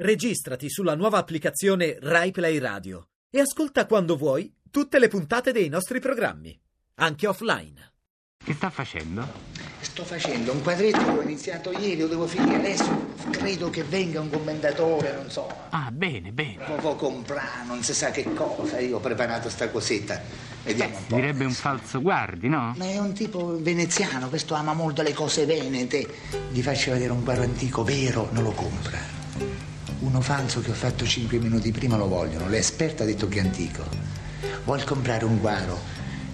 Registrati sulla nuova applicazione RaiPlay Radio e ascolta quando vuoi tutte le puntate dei nostri programmi, anche offline. Che sta facendo? Sto facendo un quadretto che ho iniziato ieri, lo devo finire adesso. Credo che venga un commendatore, non so. Ah, bene, bene. Può comprare, non si sa che cosa. Io ho preparato sta cosetta. Vediamo un po'. Direbbe un falso guardi, no? Ma è un tipo veneziano, questo ama molto le cose venete. Gli faccio vedere un quadro antico vero, non lo compra. Uno falso che ho fatto cinque minuti prima lo vogliono. L'esperta ha detto che è antico. Vuol comprare un quadro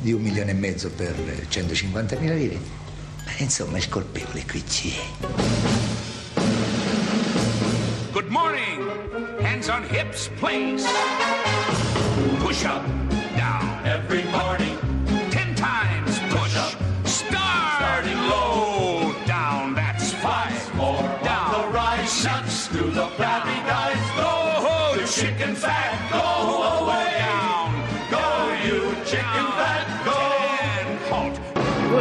di un milione e mezzo per 150 mila lire. Ma insomma il colpevole qui ci è. Good morning. Hands on hips, please. Push up, down. Every morning. Chicken fat. Go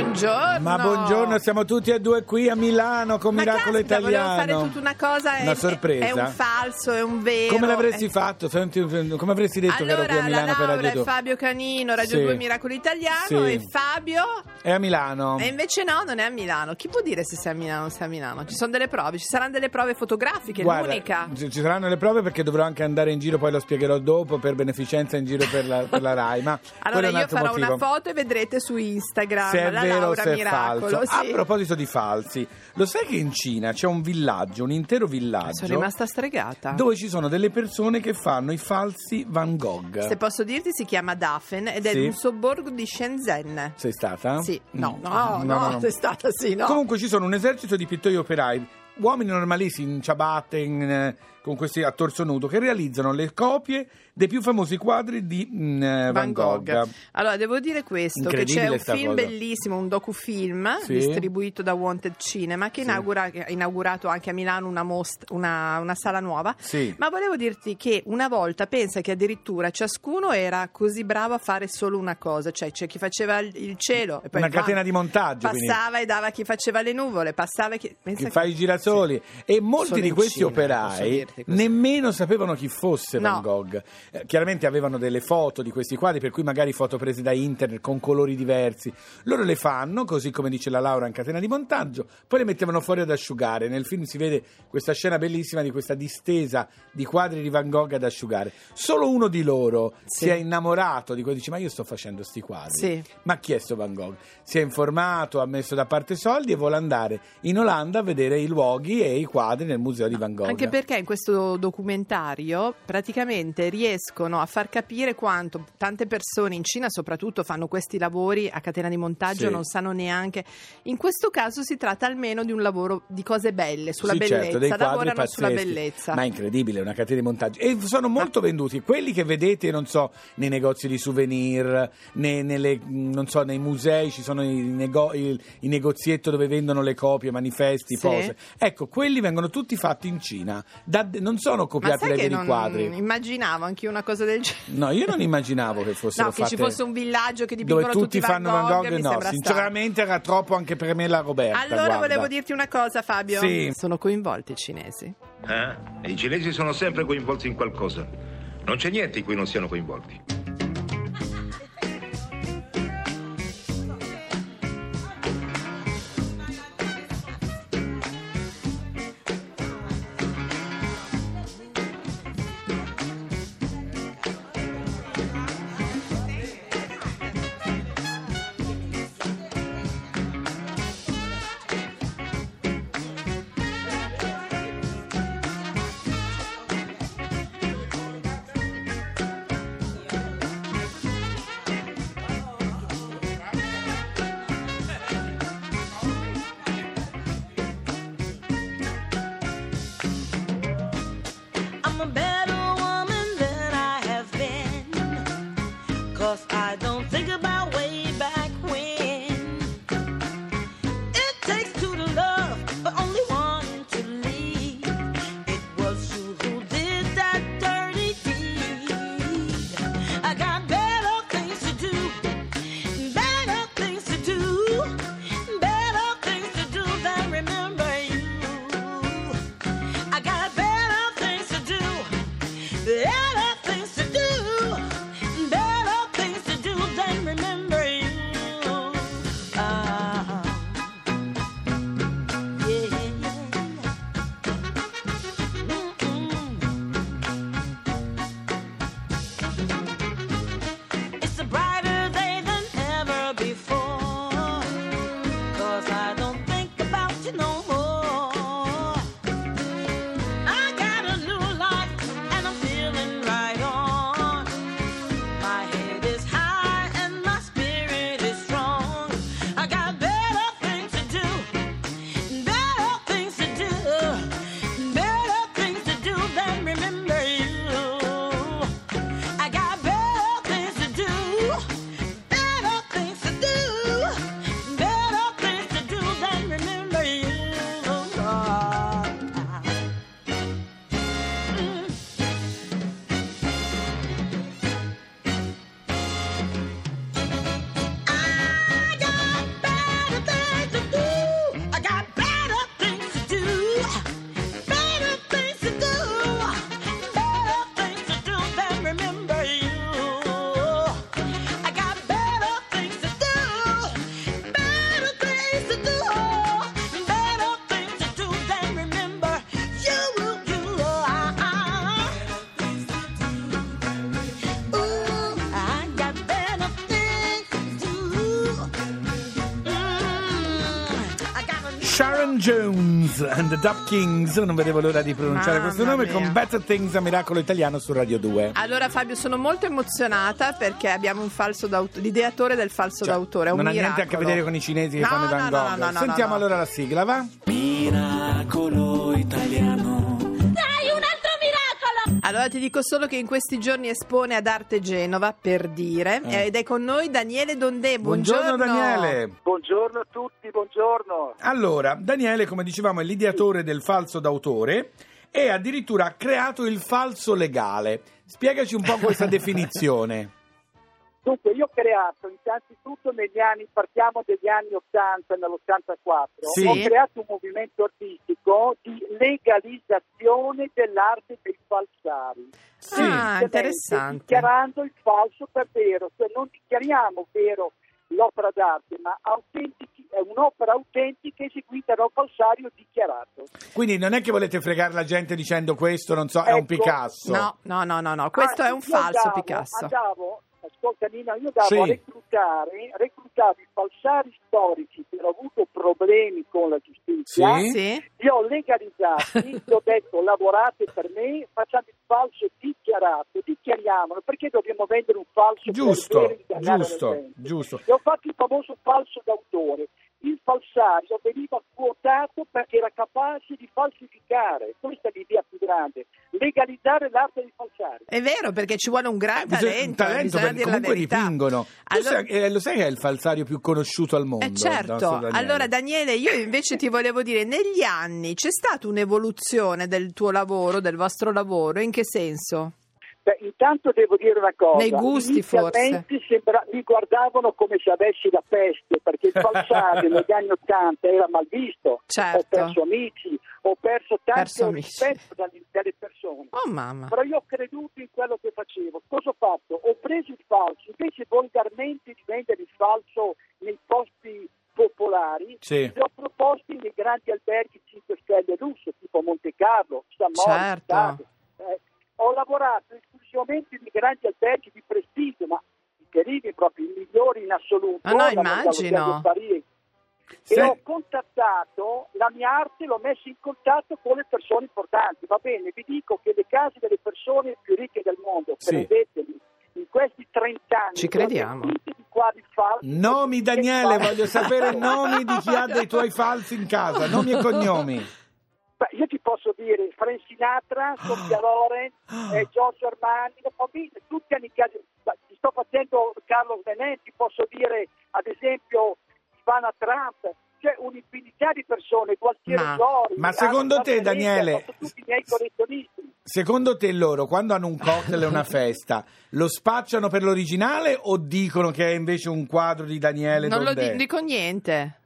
Buongiorno. Ma buongiorno, siamo tutti e due qui a Milano con Ma Miracolo caspita, Italiano. Volevo fare tutta una cosa. è- Una è- sorpresa. È, un falso, è un vero. Come l'avresti è- fatto? Senti, Come avresti detto che ero qui a Allora, Milano la per Radio è 2? Fabio Canino, Radio Sì. 2 Miracolo Italiano Sì. e Fabio... È a Milano. E invece no, non è a Milano. Chi può dire se sei a Milano o sei a Milano? Ci sono delle prove, ci saranno delle prove fotografiche, Guarda, l'unica. ci saranno le prove perché dovrò anche andare in giro, poi lo spiegherò dopo, per beneficenza in giro per la, per la RAI. Ma Allora io farò motivo. una foto e vedrete su Instagram se è la vero se è falso. sì. A proposito di falsi, lo sai che in Cina c'è un villaggio, un intero villaggio, Sono rimasta stregata. dove ci sono delle persone che fanno i falsi Van Gogh. Se posso dirti si chiama Dafen ed è Sì. un sobborgo di Shenzhen. Sei stata? Sì, no, Mm. no, no, sei stata sì, no. Comunque ci sono un esercito di pittori operai, uomini normalissimi in ciabatte, in, eh, con questi a torso nudo, che realizzano le copie dei più famosi quadri di mm, eh, Van, Gogh. Allora, devo dire questo: che c'è un film cosa. bellissimo, un docufilm Sì. distribuito da Wanted Cinema che inaugura- che ha inaugurato anche a Milano una, most- una- una sala nuova. Sì. Ma volevo dirti che una volta pensa che addirittura ciascuno era così bravo a fare solo una cosa, cioè c'è chi faceva il cielo e poi Una bam, catena di montaggio, quindi. Passava e dava chi faceva le nuvole, passava e chi. pensa Che fa i girasoli e molti Sono di questi Cina, operai. Nemmeno sapevano chi fosse No. Van Gogh. Eh, chiaramente avevano delle foto di questi quadri, per cui magari foto prese da internet con colori diversi. Loro le fanno, così come dice la Laura, in catena di montaggio, poi le mettevano fuori ad asciugare. Nel film si vede questa scena bellissima di questa distesa di quadri di Van Gogh ad asciugare. Solo uno di loro Sì. si è innamorato di quello, dice: Ma io sto facendo sti quadri. Sì. Ma chi è sto Van Gogh? Si è informato, ha messo da parte soldi e vuole andare in Olanda a vedere i luoghi e i quadri nel museo di Van Gogh. Anche perché in questo documentario praticamente riescono a far capire quanto tante persone in Cina soprattutto fanno questi lavori a catena di montaggio, Sì. non sanno neanche. In questo caso si tratta almeno di un lavoro di cose belle, sulla Sì, bellezza, certo, dei quadri lavorano sulla pazzeschi. bellezza. Ma è incredibile, una catena di montaggio. E sono molto venduti. Quelli che vedete, non so, nei negozi di souvenir, nei, nelle- non so, nei musei ci sono i, nego- il, i negozietto dove vendono le copie, manifesti, Sì. pose. Ecco, quelli vengono tutti fatti in Cina. Da- non sono copiati dai veri non quadri. immaginavo anche una cosa del genere. No, io non immaginavo che fossero No, che ci fosse un villaggio che dove dipingono tutti Van fanno Van Gogh, mi no, sembra strano. sinceramente era troppo anche per me la Roberta. Allora guarda. volevo dirti una cosa, Fabio. Sì. Sono coinvolti i cinesi. Eh? I cinesi sono sempre coinvolti in qualcosa. Non c'è niente in cui non siano coinvolti. Sharon Jones and the Dub Kings, non vedevo l'ora di pronunciare Mamma questo nome, mia. con Better Things a Miracolo Italiano su Radio 2. Allora Fabio sono molto emozionata perché abbiamo un falso d'autore, l'ideatore del falso Cioè, d'autore, è un non ha miracolo. niente a che vedere con i cinesi che No, fanno i no, Van no, Gogh. no, no, no, Sentiamo no. allora la sigla, va? Miracolo italiano. Allora ti dico solo che in questi giorni espone ad Arte Genova per dire Eh. ed è con noi Daniele Dondè. Buongiorno, Buongiorno, Daniele. Buongiorno a tutti, buongiorno. Allora, Daniele, come dicevamo, è l'ideatore del falso d'autore e addirittura ha creato il falso legale. Spiegaci un po' questa definizione. Dunque, io ho creato innanzitutto negli anni, partiamo dagli anni 80, nell'84, Sì. ho creato un movimento artistico di legalizzazione dell'arte dei falsari. Sì. Ah, interessante. Dichiarando il falso per vero, cioè non dichiariamo vero l'opera d'arte, ma è un'opera autentica eseguita da un falsario dichiarato. Quindi non è che volete fregare la gente dicendo questo, non so, è un Ecco. Picasso. No, no, no, no, no, questo Ah, è un falso andavo- Picasso. Andavo, ascolta Nina, io andavo Sì. a reclutare, reclutavo i falsari storici che hanno avuto problemi con la giustizia, Sì. Sì? li ho legalizzati, gli ho detto lavorate per me, facciamo il falso dichiarato, dichiariamolo, perché dobbiamo vendere un falso per Giusto, la giusto, giusto. E ho fatto il famoso falso d'autore. Il falsario veniva quotato perché era capace di falsificare. Questa è l'idea più grande. Legalizzare l'arte dei falsari. È vero perché ci vuole un gran Bisogna- talento, talento bisogna perché dire la comunque dipingono. Allora- sai- eh, lo sai che è il falsario più conosciuto al mondo? Eh certo, Daniele? allora Daniele io invece ti volevo dire, negli anni c'è stata un'evoluzione del tuo lavoro, del vostro lavoro, in che senso? Beh, intanto devo dire una cosa. Nei gusti, Inizialmente sembra- mi guardavano come se avessi la peste, perché il falsario negli anni Ottanta era mal visto. Certo. Ho perso amici, ho perso tanto rispetto dalle, dalle persone. Oh mamma, Però io ho creduto in quello che facevo. Cosa ho fatto? Ho preso il falso, invece volgarmente di vendere il falso nei posti popolari, Sì. li ho proposti nei grandi alberghi 5 stelle lusso, tipo Monte Carlo, San Moritz, Certo. Stato. Eh, ho lavorato esclusivamente grandi alberghi di prestigio, ma i terribili proprio, i migliori in assoluto. Ah, no, immagino. Se- E ho contattato la mia arte, l'ho messa in contatto con le persone importanti. Va bene, vi dico che le case delle persone più ricche del mondo, Sì. credetemi, in questi 30 anni Ci crediamo. Nomi Daniele, voglio sapere nomi di chi ha dei tuoi falsi in casa, nomi e cognomi. Io ti posso dire Frank Sinatra, Sofia Loren, eh, Giorgio Armani, la famiglia, tutti hanno in casa. Beh, Ti sto facendo Carlo Benet, ti posso dire ad esempio Ivana Trump, c'è un'infinità di persone, Gualtiero Ma- Zori, ma secondo te, Daniele, tutti i miei collezionisti. Secondo te loro, quando hanno un cocktail e una festa, lo spacciano per l'originale o dicono che è invece un quadro di Daniele non lo Dondè? di- dico niente.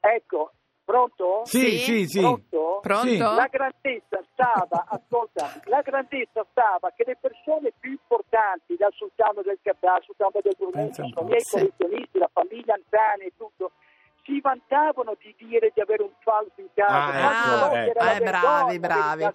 Ecco, pronto? Sì, Sì? sì. Pronto? Pronto? Sì. La grandezza stava, ascolta, la grandezza stava che le persone più importanti, dal sultano del Qatar, sultano del po'. i miei Sì. collezionisti, la famiglia Antani e tutto, si vantavano di dire di avere un falso in casa. Ah, ecco, ecco. era la Eh, bravi, bravi.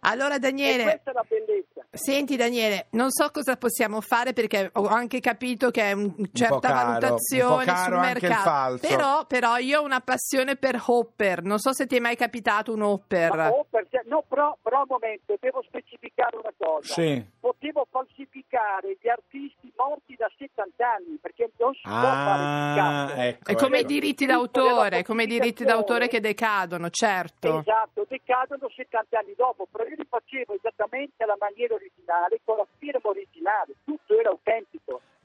Allora E Daniele, questa è la bellezza. senti Daniele, non so cosa possiamo fare perché ho anche capito che è una certa caro, valutazione un sul il mercato. Però, però io ho una passione per Hopper, non so se ti è mai capitato un Hopper. Ma- perché- no, però, però un momento, devo specificare una cosa. Sì. Potevo falsificare gli artisti morti da 70 anni, perché non si può fare Ah, scambio. ecco. È come i ecco. Diritti d'autore, come i diritti d'autore che decadono, certo. Esatto, decadono 70 anni dopo, però io li facevo esattamente alla maniera originale, con la firma originale, tutto era autentico.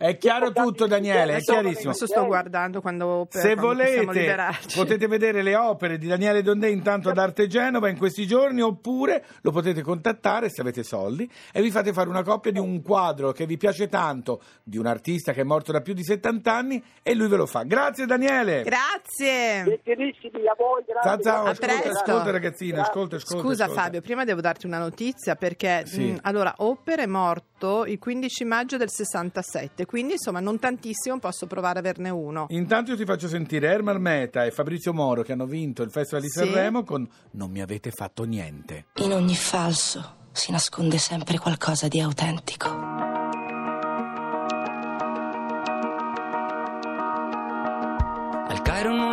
È chiaro tutto, Daniele, è chiarissimo. adesso sto guardando quando Se volete liberarci. potete vedere le opere di Daniele Dondè intanto ad Arte Genova in questi giorni oppure lo potete contattare se avete soldi e vi fate fare una copia di un quadro che vi piace tanto di un artista che è morto da più di 70 anni e lui ve lo fa. Grazie Daniele. Grazie. Voi, grazie. Ciao ciao, A ascolta, presto. ascolta ragazzina, ascolta, ascolta. Scusa ascolta. Fabio, prima devo darti una notizia perché Sì. mh, allora Hopper è morto il 15 maggio del 67, quindi insomma non tantissimo, posso provare a averne uno. Intanto io ti faccio sentire Ermal Meta e Fabrizio Moro che hanno vinto il Festival di Sì. Sanremo con Non mi avete fatto niente. In ogni falso si nasconde sempre qualcosa di autentico.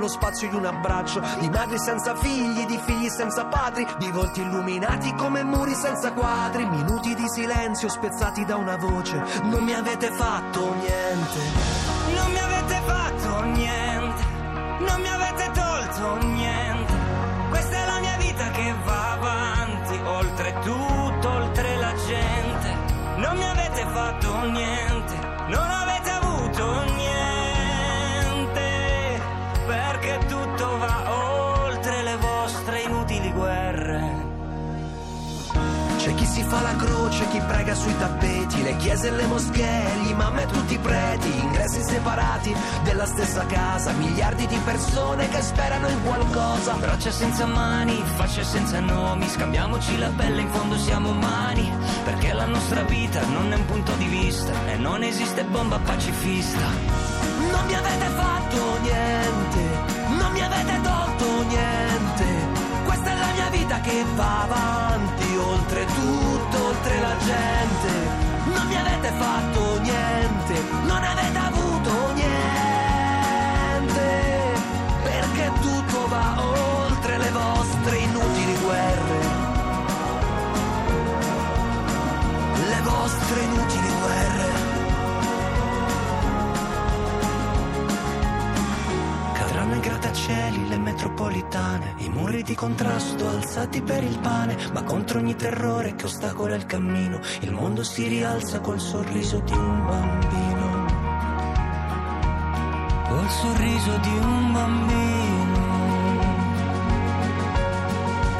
lo spazio di un abbraccio, di madri senza figli, di figli senza padri, di volti illuminati come muri senza quadri, minuti di silenzio spezzati da una voce, non mi avete fatto niente. Non mi avete fatto niente, non mi avete tolto niente. Questa è la mia vita che va avanti, oltre tutto, oltre la gente. Non mi avete fatto niente, non avete perché tutto va oltre le vostre inutili guerre. C'è chi si fa la croce, chi prega sui tappeti, le chiese e le moschee, gli imam e tutti i preti, ingressi separati della stessa casa, miliardi di persone che sperano in qualcosa. Braccia senza mani, facce senza nomi, scambiamoci la pelle, in fondo siamo umani, perché la nostra vita non è un punto di vista e non esiste bomba pacifista. Non mi avete grattacieli, le metropolitane, i muri di contrasto alzati per il pane, ma contro ogni terrore che ostacola il cammino, il mondo si rialza col sorriso di un bambino. Col sorriso di un bambino.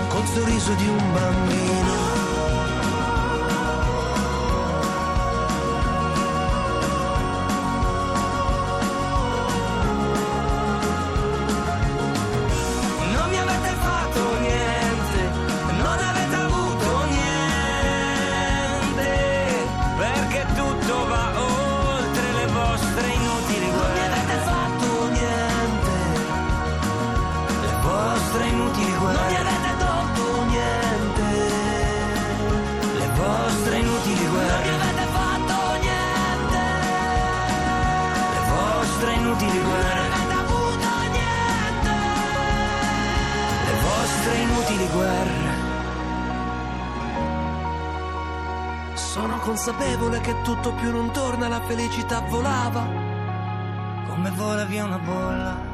Col sorriso di un bambino. Consapevole che tutto più non torna, la felicità volava. Come vola via una bolla